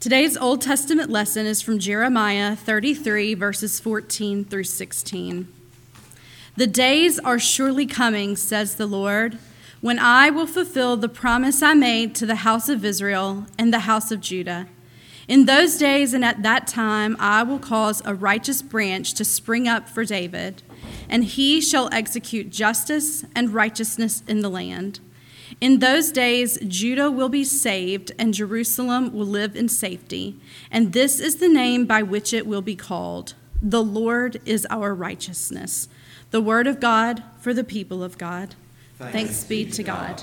Today's Old Testament lesson is from Jeremiah 33, verses 14 through 16. The days are surely coming, says the Lord, when I will fulfill the promise I made to the house of Israel and the house of Judah. In those days and at that time, I will cause a righteous branch to spring up for David, and he shall execute justice and righteousness in the land. In those days, Judah will be saved, and Jerusalem will live in safety. And this is the name by which it will be called The Lord is our righteousness. The word of God for the people of God. Thanks, Thanks be to God.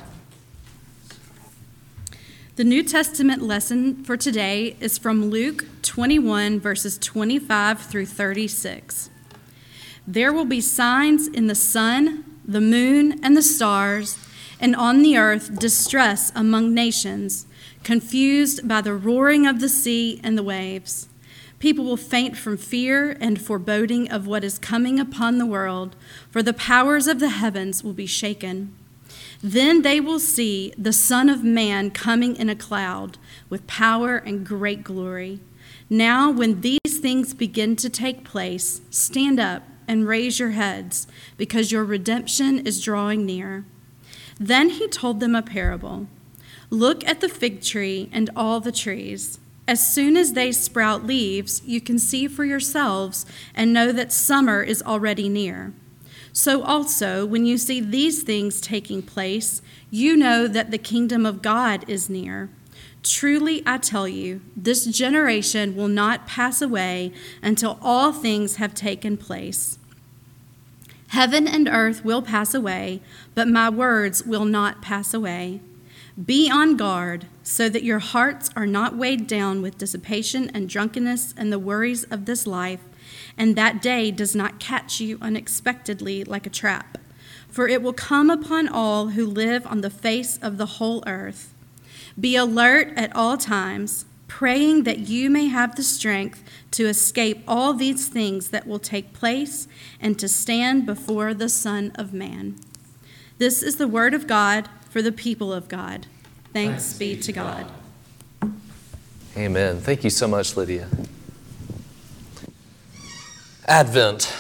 The New Testament lesson for today is from Luke 21, verses 25 through 36. There will be signs in the sun, the moon, and the stars and on the earth distress among nations, confused by the roaring of the sea and the waves. People will faint from fear and foreboding of what is coming upon the world, for the powers of the heavens will be shaken. Then they will see the Son of Man coming in a cloud with power and great glory. Now, when these things begin to take place, stand up and raise your heads, because your redemption is drawing near. Then he told them a parable Look at the fig tree and all the trees. As soon as they sprout leaves, you can see for yourselves and know that summer is already near. So also, when you see these things taking place, you know that the kingdom of God is near. Truly, I tell you, this generation will not pass away until all things have taken place. Heaven and earth will pass away, but my words will not pass away. Be on guard so that your hearts are not weighed down with dissipation and drunkenness and the worries of this life, and that day does not catch you unexpectedly like a trap. For it will come upon all who live on the face of the whole earth. Be alert at all times praying that you may have the strength to escape all these things that will take place and to stand before the Son of Man. This is the word of God for the people of God. Thanks, Thanks be to God. Amen. Thank you so much, Lydia. Advent.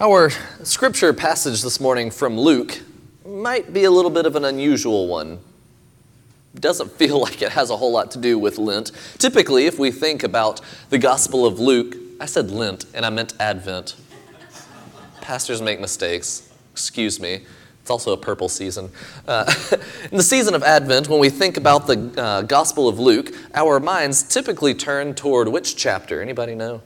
Our scripture passage this morning from Luke might be a little bit of an unusual one doesn't feel like it has a whole lot to do with Lent. Typically, if we think about the Gospel of Luke, I said Lent and I meant Advent. Pastors make mistakes. Excuse me. It's also a purple season. Uh, in the season of Advent, when we think about the uh, Gospel of Luke, our minds typically turn toward which chapter? Anybody know?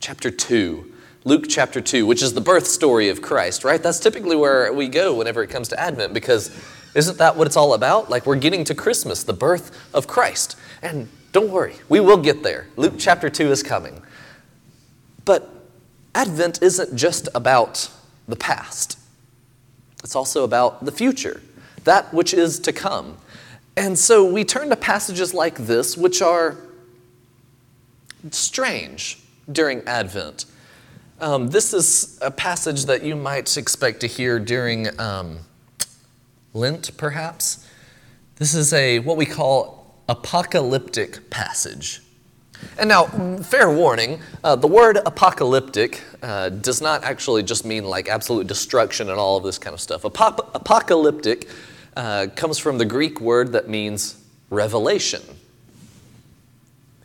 Chapter 2. Luke chapter 2, which is the birth story of Christ, right? That's typically where we go whenever it comes to Advent because isn't that what it's all about? Like we're getting to Christmas, the birth of Christ. And don't worry, we will get there. Luke chapter 2 is coming. But Advent isn't just about the past, it's also about the future, that which is to come. And so we turn to passages like this, which are strange during Advent. Um, this is a passage that you might expect to hear during. Um, Lent, perhaps. This is a what we call apocalyptic passage. And now, fair warning, uh, the word apocalyptic uh, does not actually just mean like absolute destruction and all of this kind of stuff. Apop- apocalyptic uh, comes from the Greek word that means revelation.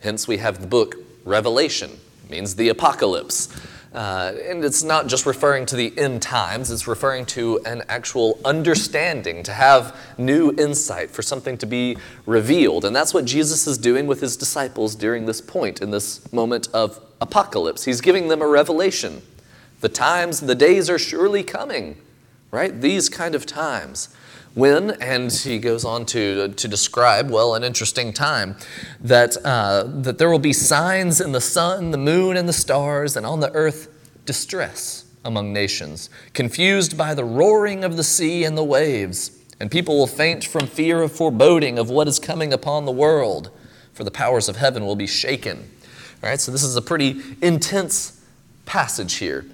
Hence, we have the book Revelation, it means the apocalypse. Uh, and it's not just referring to the end times, it's referring to an actual understanding, to have new insight, for something to be revealed. And that's what Jesus is doing with his disciples during this point, in this moment of apocalypse. He's giving them a revelation. The times, the days are surely coming, right? These kind of times when, and he goes on to, to describe, well, an interesting time, that, uh, that there will be signs in the sun, the moon, and the stars, and on the earth distress among nations, confused by the roaring of the sea and the waves. And people will faint from fear of foreboding of what is coming upon the world, for the powers of heaven will be shaken. All right, so this is a pretty intense passage here.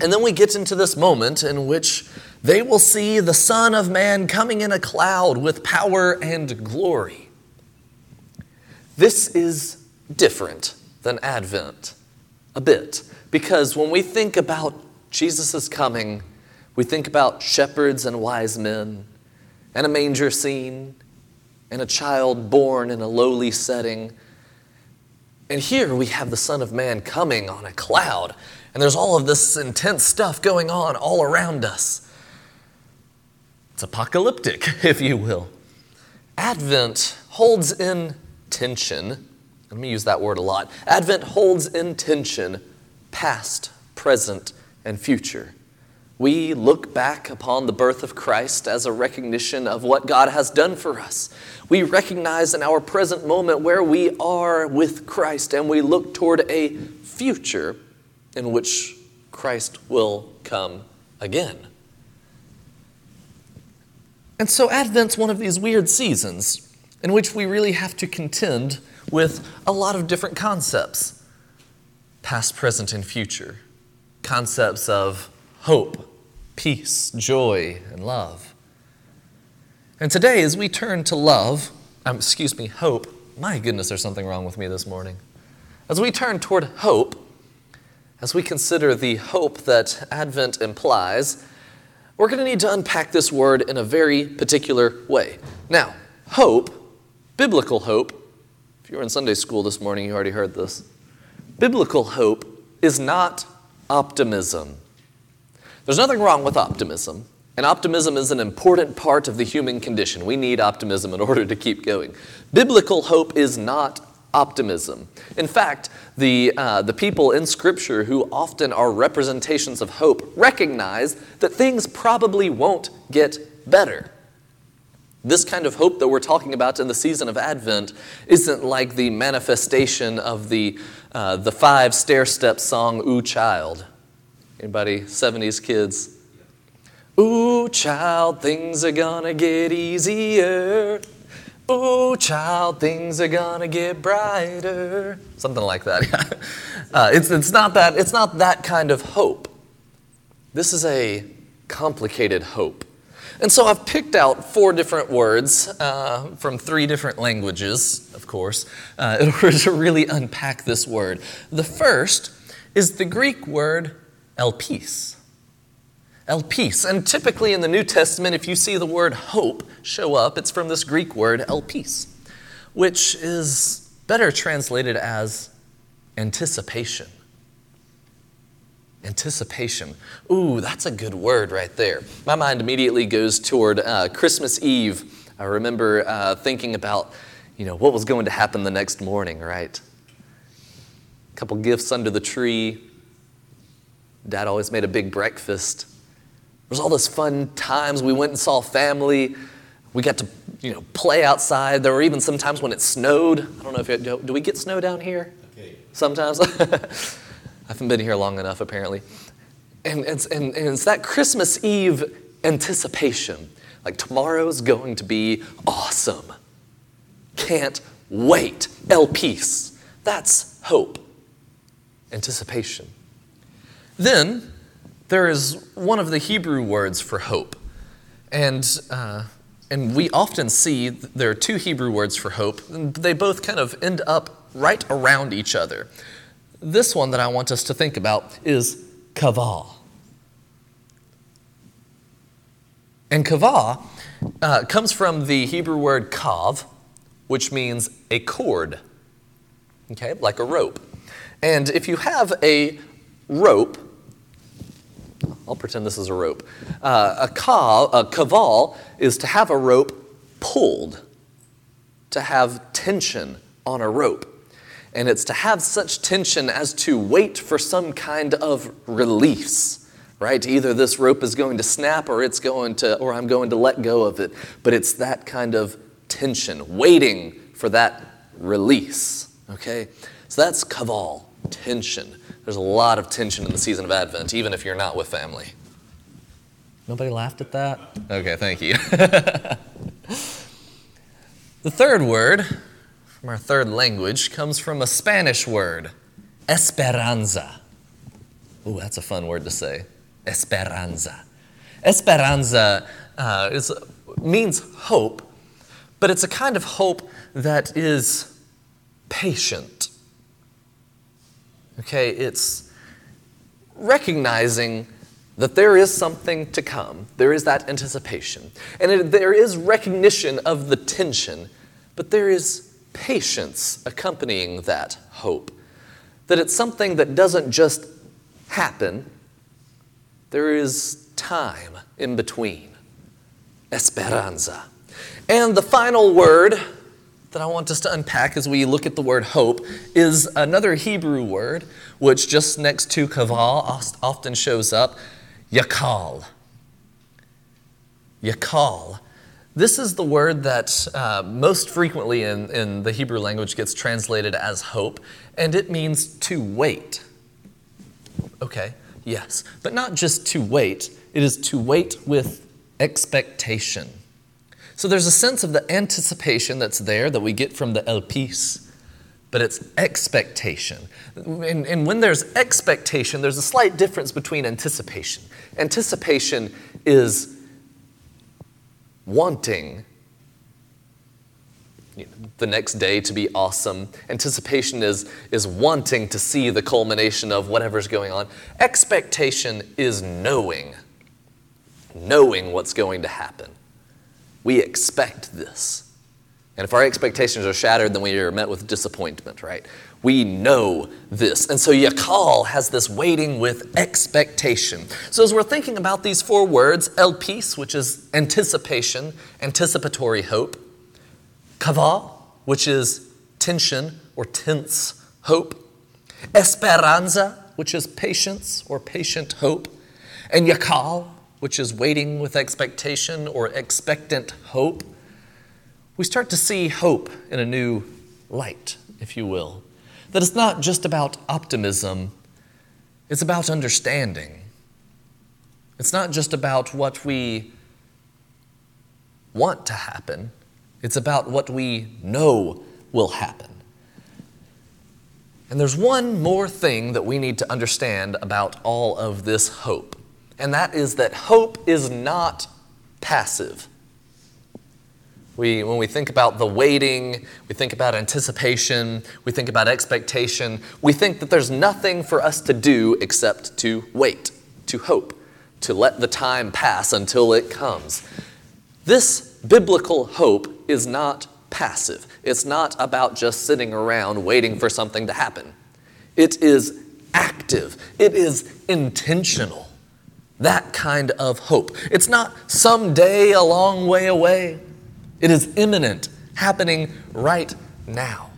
And then we get into this moment in which they will see the Son of Man coming in a cloud with power and glory. This is different than Advent a bit because when we think about Jesus' coming, we think about shepherds and wise men and a manger scene and a child born in a lowly setting. And here we have the Son of Man coming on a cloud, and there's all of this intense stuff going on all around us. It's apocalyptic, if you will. Advent holds in tension. Let me use that word a lot. Advent holds in tension past, present, and future. We look back upon the birth of Christ as a recognition of what God has done for us. We recognize in our present moment where we are with Christ, and we look toward a future in which Christ will come again. And so, Advent's one of these weird seasons in which we really have to contend with a lot of different concepts past, present, and future. Concepts of hope, peace, joy, and love. And today, as we turn to love, um, excuse me, hope, my goodness, there's something wrong with me this morning. As we turn toward hope, as we consider the hope that Advent implies, we're going to need to unpack this word in a very particular way. Now, hope, biblical hope, if you were in Sunday school this morning, you already heard this. Biblical hope is not optimism. There's nothing wrong with optimism, and optimism is an important part of the human condition. We need optimism in order to keep going. Biblical hope is not optimism. In fact, the, uh, the people in Scripture who often are representations of hope recognize that things probably won't get better. This kind of hope that we're talking about in the season of Advent isn't like the manifestation of the, uh, the five stair step song, Ooh Child. Anybody 70s kids? Ooh, child, things are gonna get easier. Ooh, child, things are gonna get brighter. Something like that. uh, it's, it's, not that. it's not that kind of hope. This is a complicated hope. And so I've picked out four different words uh, from three different languages, of course, uh, in order to really unpack this word. The first is the Greek word elpis. Elpis. And typically in the New Testament, if you see the word hope show up, it's from this Greek word elpis, which is better translated as anticipation. Anticipation. Ooh, that's a good word right there. My mind immediately goes toward uh, Christmas Eve. I remember uh, thinking about, you know, what was going to happen the next morning, right? A couple gifts under the tree, Dad always made a big breakfast. There was all those fun times. We went and saw family. We got to, you know, play outside. There were even some times when it snowed. I don't know if it, do, we get snow down here? Okay. Sometimes. I haven't been here long enough, apparently. And it's, and, and it's that Christmas Eve anticipation. Like tomorrow's going to be awesome. Can't wait. Elpis. That's hope. Anticipation. Then there is one of the Hebrew words for hope. And, uh, and we often see there are two Hebrew words for hope. They both kind of end up right around each other. This one that I want us to think about is kavah. And kavah uh, comes from the Hebrew word kav, which means a cord, okay, like a rope. And if you have a rope I'll pretend this is a rope. Uh, a, kav, a kaval is to have a rope pulled, to have tension on a rope. And it's to have such tension as to wait for some kind of release, right? Either this rope is going to snap or it's going to, or I'm going to let go of it. But it's that kind of tension, waiting for that release, okay? So that's kaval, tension. There's a lot of tension in the season of Advent, even if you're not with family. Nobody laughed at that? Okay, thank you. the third word from our third language comes from a Spanish word, esperanza. Ooh, that's a fun word to say. Esperanza. Esperanza uh, is, means hope, but it's a kind of hope that is patient. Okay, it's recognizing that there is something to come. There is that anticipation. And it, there is recognition of the tension, but there is patience accompanying that hope. That it's something that doesn't just happen, there is time in between. Esperanza. And the final word that I want us to unpack as we look at the word hope is another Hebrew word, which just next to kaval often shows up yakal. Yakal. This is the word that uh, most frequently in, in the Hebrew language gets translated as hope, and it means to wait. Okay, yes, but not just to wait, it is to wait with expectation. So there's a sense of the anticipation that's there that we get from the elpis, but it's expectation. And, and when there's expectation, there's a slight difference between anticipation. Anticipation is wanting the next day to be awesome. Anticipation is, is wanting to see the culmination of whatever's going on. Expectation is knowing, knowing what's going to happen. We expect this. And if our expectations are shattered, then we are met with disappointment, right? We know this. And so Yakal has this waiting with expectation. So as we're thinking about these four words, elpis, which is anticipation, anticipatory hope, kava, which is tension or tense hope, esperanza, which is patience or patient hope, and yakal, which is waiting with expectation or expectant hope, we start to see hope in a new light, if you will. That it's not just about optimism, it's about understanding. It's not just about what we want to happen, it's about what we know will happen. And there's one more thing that we need to understand about all of this hope and that is that hope is not passive. We, when we think about the waiting, we think about anticipation, we think about expectation, we think that there's nothing for us to do except to wait, to hope, to let the time pass until it comes. This biblical hope is not passive. It's not about just sitting around waiting for something to happen. It is active, it is intentional. That kind of hope. It's not someday a long way away, it is imminent, happening right now.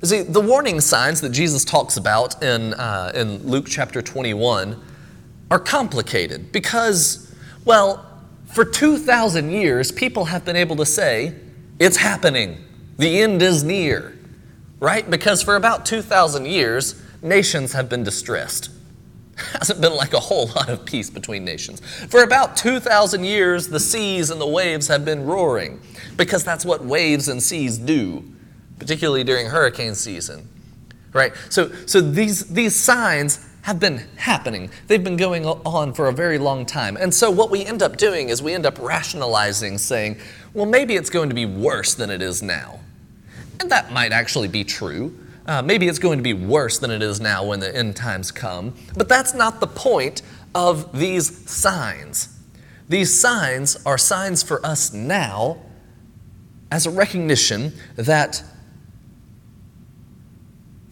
You see, the warning signs that Jesus talks about in, uh, in Luke chapter 21 are complicated because, well, for 2,000 years, people have been able to say, it's happening, the end is near, right? Because for about 2,000 years, nations have been distressed hasn't been like a whole lot of peace between nations. For about 2,000 years, the seas and the waves have been roaring because that's what waves and seas do, particularly during hurricane season. Right? So, so these, these signs have been happening. They've been going on for a very long time. And so what we end up doing is we end up rationalizing, saying, well, maybe it's going to be worse than it is now. And that might actually be true. Uh, maybe it's going to be worse than it is now when the end times come. But that's not the point of these signs. These signs are signs for us now as a recognition that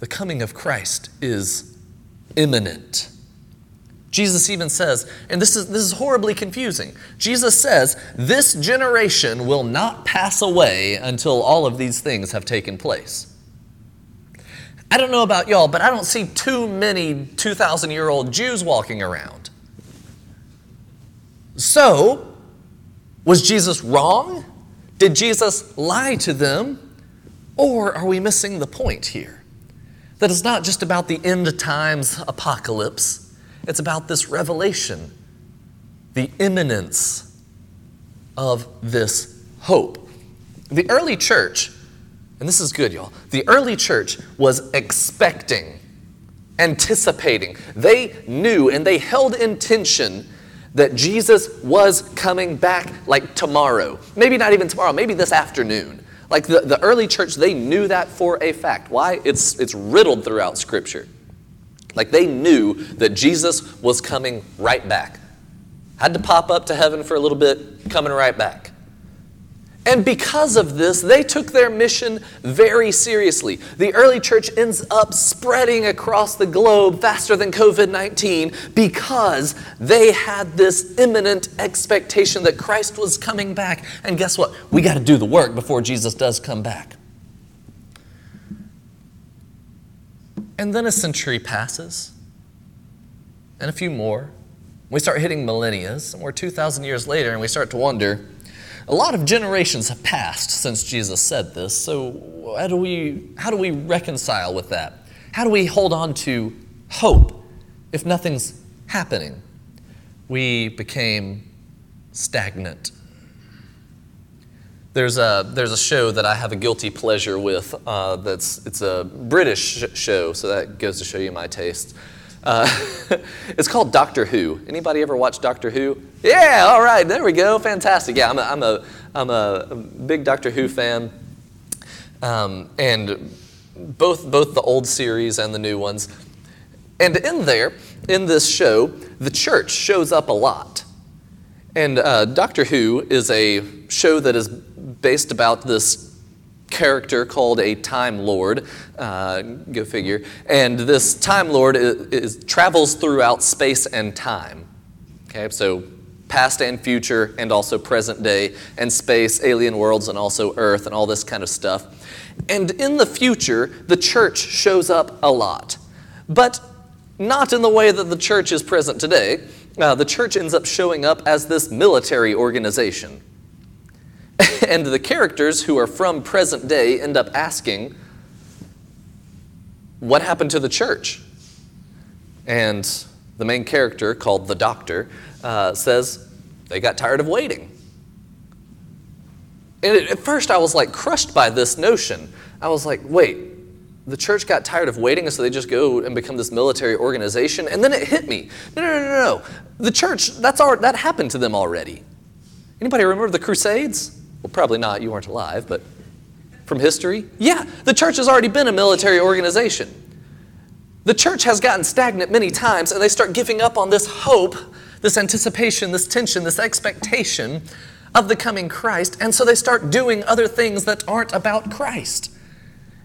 the coming of Christ is imminent. Jesus even says, and this is, this is horribly confusing. Jesus says, This generation will not pass away until all of these things have taken place. I don't know about y'all, but I don't see too many 2,000 year old Jews walking around. So, was Jesus wrong? Did Jesus lie to them? Or are we missing the point here? That it's not just about the end times apocalypse, it's about this revelation, the imminence of this hope. The early church and this is good, y'all. The early church was expecting, anticipating. They knew and they held intention that Jesus was coming back like tomorrow. Maybe not even tomorrow, maybe this afternoon. Like the, the early church, they knew that for a fact. Why? It's, it's riddled throughout Scripture. Like they knew that Jesus was coming right back. Had to pop up to heaven for a little bit, coming right back. And because of this, they took their mission very seriously. The early church ends up spreading across the globe faster than COVID 19 because they had this imminent expectation that Christ was coming back. And guess what? We got to do the work before Jesus does come back. And then a century passes, and a few more. We start hitting millennia, and we're 2,000 years later, and we start to wonder a lot of generations have passed since Jesus said this, so how do we, how do we reconcile with that? How do we hold on to hope if nothing's happening? We became stagnant. There's a, there's a show that I have a guilty pleasure with. Uh, that's, it's a British show, so that goes to show you my taste. Uh, it's called Doctor Who. Anybody ever watch Doctor Who? Yeah, all right, there we go. Fantastic. Yeah, I'm a, I'm a, I'm a big Doctor Who fan. Um, and both, both the old series and the new ones. And in there, in this show, the church shows up a lot. And uh, Doctor Who is a show that is based about this character called a Time Lord. Uh, go figure. And this Time Lord is, is, travels throughout space and time. Okay, so past and future, and also present day, and space, alien worlds, and also Earth, and all this kind of stuff. And in the future, the church shows up a lot, but not in the way that the church is present today. Uh, the church ends up showing up as this military organization. and the characters who are from present day end up asking, What happened to the church? And the main character, called the doctor, uh, says, They got tired of waiting. And at first, I was like crushed by this notion. I was like, Wait, the church got tired of waiting, and so they just go and become this military organization. And then it hit me. No, no, no, no, no. The church, that's our, that happened to them already. Anybody remember the Crusades? Well, probably not, you weren't alive, but from history? Yeah, the church has already been a military organization. The church has gotten stagnant many times, and they start giving up on this hope, this anticipation, this tension, this expectation of the coming Christ, and so they start doing other things that aren't about Christ.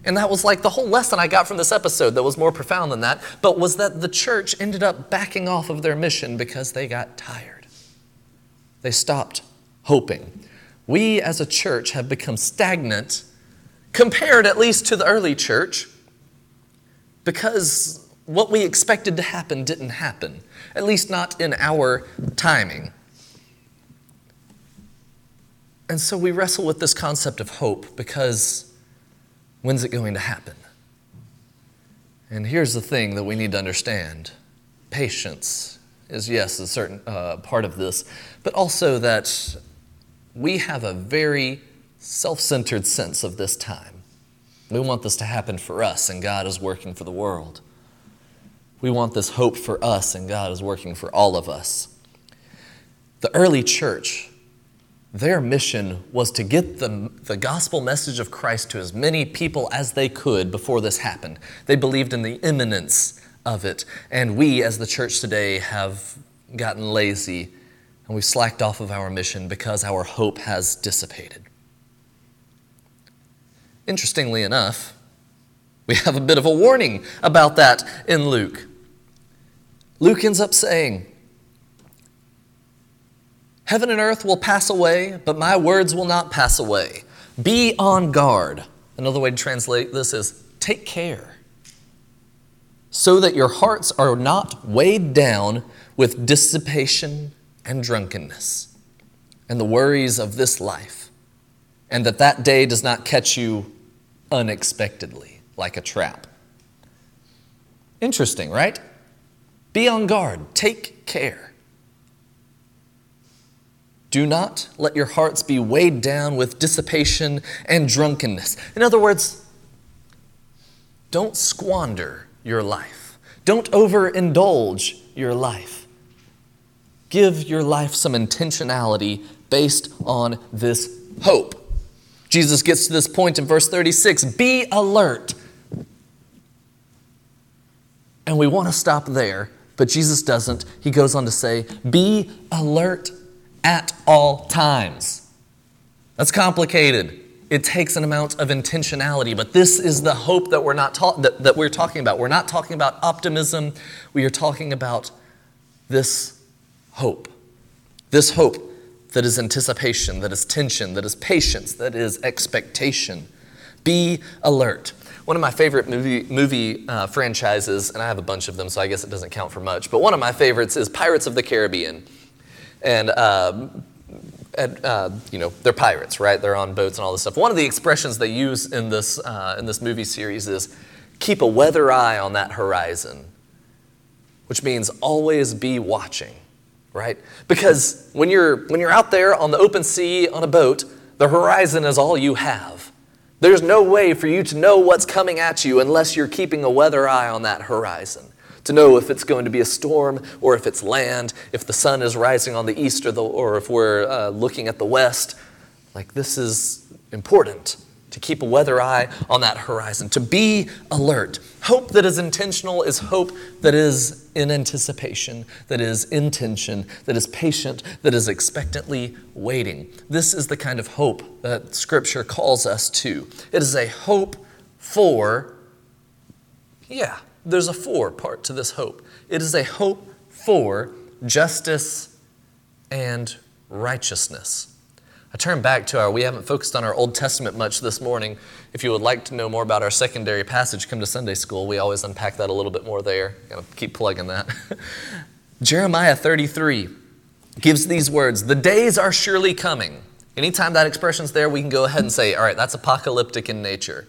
And that was like the whole lesson I got from this episode that was more profound than that, but was that the church ended up backing off of their mission because they got tired. They stopped hoping we as a church have become stagnant, compared at least to the early church, because what we expected to happen didn't happen, at least not in our timing. And so we wrestle with this concept of hope because when's it going to happen? And here's the thing that we need to understand patience is, yes, a certain uh, part of this, but also that we have a very self centered sense of this time. We want this to happen for us, and God is working for the world. We want this hope for us, and God is working for all of us. The early church, their mission was to get the, the gospel message of Christ to as many people as they could before this happened. They believed in the imminence of it. And we, as the church today, have gotten lazy and we've slacked off of our mission because our hope has dissipated. Interestingly enough, we have a bit of a warning about that in Luke. Luke ends up saying, Heaven and earth will pass away, but my words will not pass away. Be on guard. Another way to translate this is take care, so that your hearts are not weighed down with dissipation and drunkenness and the worries of this life, and that that day does not catch you unexpectedly like a trap. Interesting, right? Be on guard, take care. Do not let your hearts be weighed down with dissipation and drunkenness. In other words, don't squander your life. Don't overindulge your life. Give your life some intentionality based on this hope. Jesus gets to this point in verse 36 be alert. And we want to stop there, but Jesus doesn't. He goes on to say, Be alert at all times. That's complicated. It takes an amount of intentionality, but this is the hope that we're not ta- that, that we're talking about. We're not talking about optimism. We are talking about this hope. This hope that is anticipation, that is tension, that is patience, that is expectation. Be alert. One of my favorite movie, movie uh, franchises, and I have a bunch of them, so I guess it doesn't count for much, but one of my favorites is Pirates of the Caribbean. And, uh, and uh, you know, they're pirates, right? They're on boats and all this stuff. One of the expressions they use in this, uh, in this movie series is keep a weather eye on that horizon, which means always be watching right? Because when you're, when you're out there on the open sea on a boat, the horizon is all you have. There's no way for you to know what's coming at you unless you're keeping a weather eye on that horizon. To know if it's going to be a storm or if it's land, if the sun is rising on the east or, the, or if we're uh, looking at the west. Like, this is important to keep a weather eye on that horizon, to be alert. Hope that is intentional is hope that is in anticipation, that is intention, that is patient, that is expectantly waiting. This is the kind of hope that Scripture calls us to. It is a hope for, yeah, there's a for part to this hope. It is a hope for justice and righteousness. I turn back to our, we haven't focused on our Old Testament much this morning. If you would like to know more about our secondary passage, come to Sunday school. We always unpack that a little bit more there. Gotta keep plugging that. Jeremiah 33 gives these words The days are surely coming. Anytime that expression's there, we can go ahead and say, all right, that's apocalyptic in nature.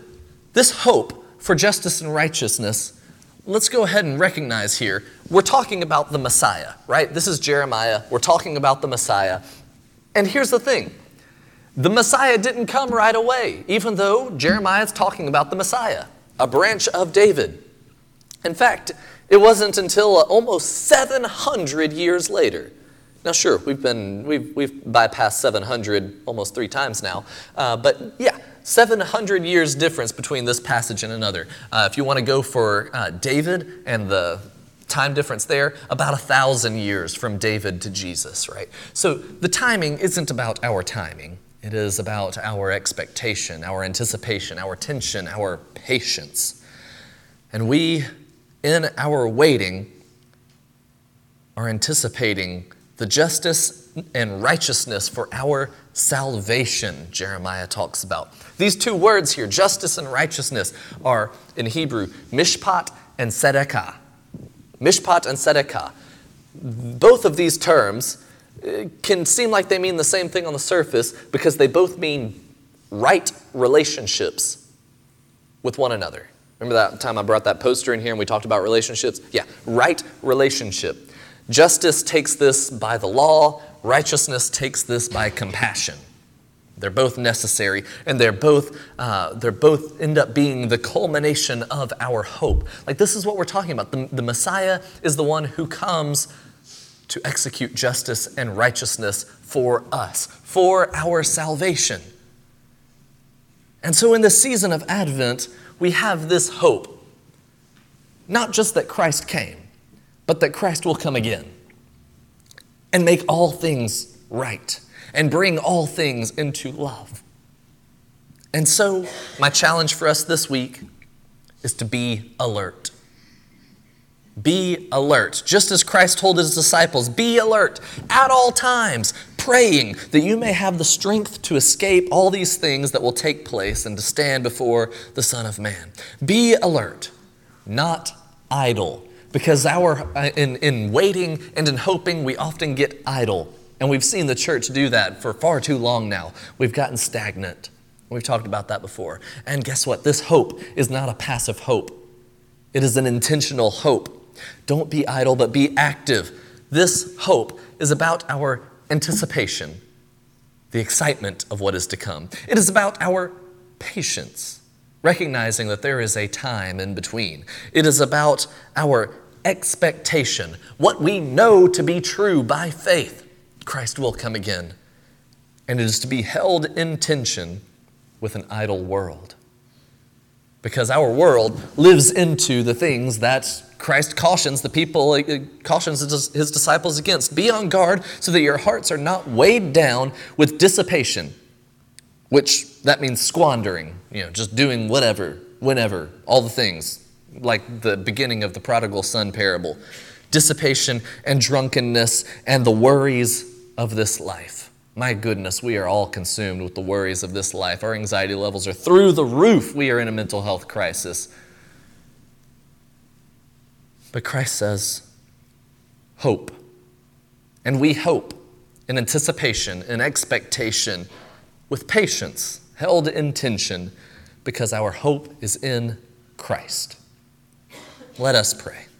this hope for justice and righteousness, let's go ahead and recognize here, we're talking about the Messiah, right? This is Jeremiah. We're talking about the Messiah. And here's the thing the Messiah didn't come right away, even though Jeremiah is talking about the Messiah, a branch of David. In fact, it wasn't until almost 700 years later. Now, sure, we've been we've we've bypassed 700 almost three times now, uh, but yeah, 700 years difference between this passage and another. Uh, if you want to go for uh, David and the time difference there, about a thousand years from David to Jesus, right? So the timing isn't about our timing. It is about our expectation, our anticipation, our tension, our patience. And we, in our waiting, are anticipating the justice and righteousness for our salvation, Jeremiah talks about. These two words here, justice and righteousness, are in Hebrew mishpat and tzedakah. Mishpat and tzedakah. Both of these terms uh, can seem like they mean the same thing on the surface because they both mean right relationships with one another. Remember that time I brought that poster in here and we talked about relationships? Yeah, right relationship. Justice takes this by the law, righteousness takes this by compassion. They're both necessary, and they're both, uh, they're both end up being the culmination of our hope. Like, this is what we're talking about. The, the Messiah is the one who comes to execute justice and righteousness for us, for our salvation. And so, in the season of Advent, we have this hope. Not just that Christ came, but that Christ will come again and make all things right and bring all things into love. And so, my challenge for us this week is to be alert. Be alert. Just as Christ told his disciples, be alert at all times, praying that you may have the strength to escape all these things that will take place and to stand before the Son of Man. Be alert, not idle, because our, uh, in, in waiting and in hoping, we often get idle and we've seen the church do that for far too long now. We've gotten stagnant. We've talked about that before. And guess what? This hope is not a passive hope, it is an intentional hope. Don't be idle, but be active. This hope is about our anticipation, the excitement of what is to come. It is about our patience, recognizing that there is a time in between. It is about our expectation, what we know to be true by faith. Christ will come again. And it is to be held in tension with an idle world. Because our world lives into the things that Christ cautions the people, uh, cautions his disciples against. Be on guard so that your hearts are not weighed down with dissipation, which that means squandering, you know, just doing whatever, whenever, all the things, like the beginning of the prodigal son parable. Dissipation and drunkenness and the worries of this life. My goodness, we are all consumed with the worries of this life. Our anxiety levels are through the roof. We are in a mental health crisis. But Christ says, hope. And we hope in anticipation, in expectation, with patience, held in tension, because our hope is in Christ. Let us pray.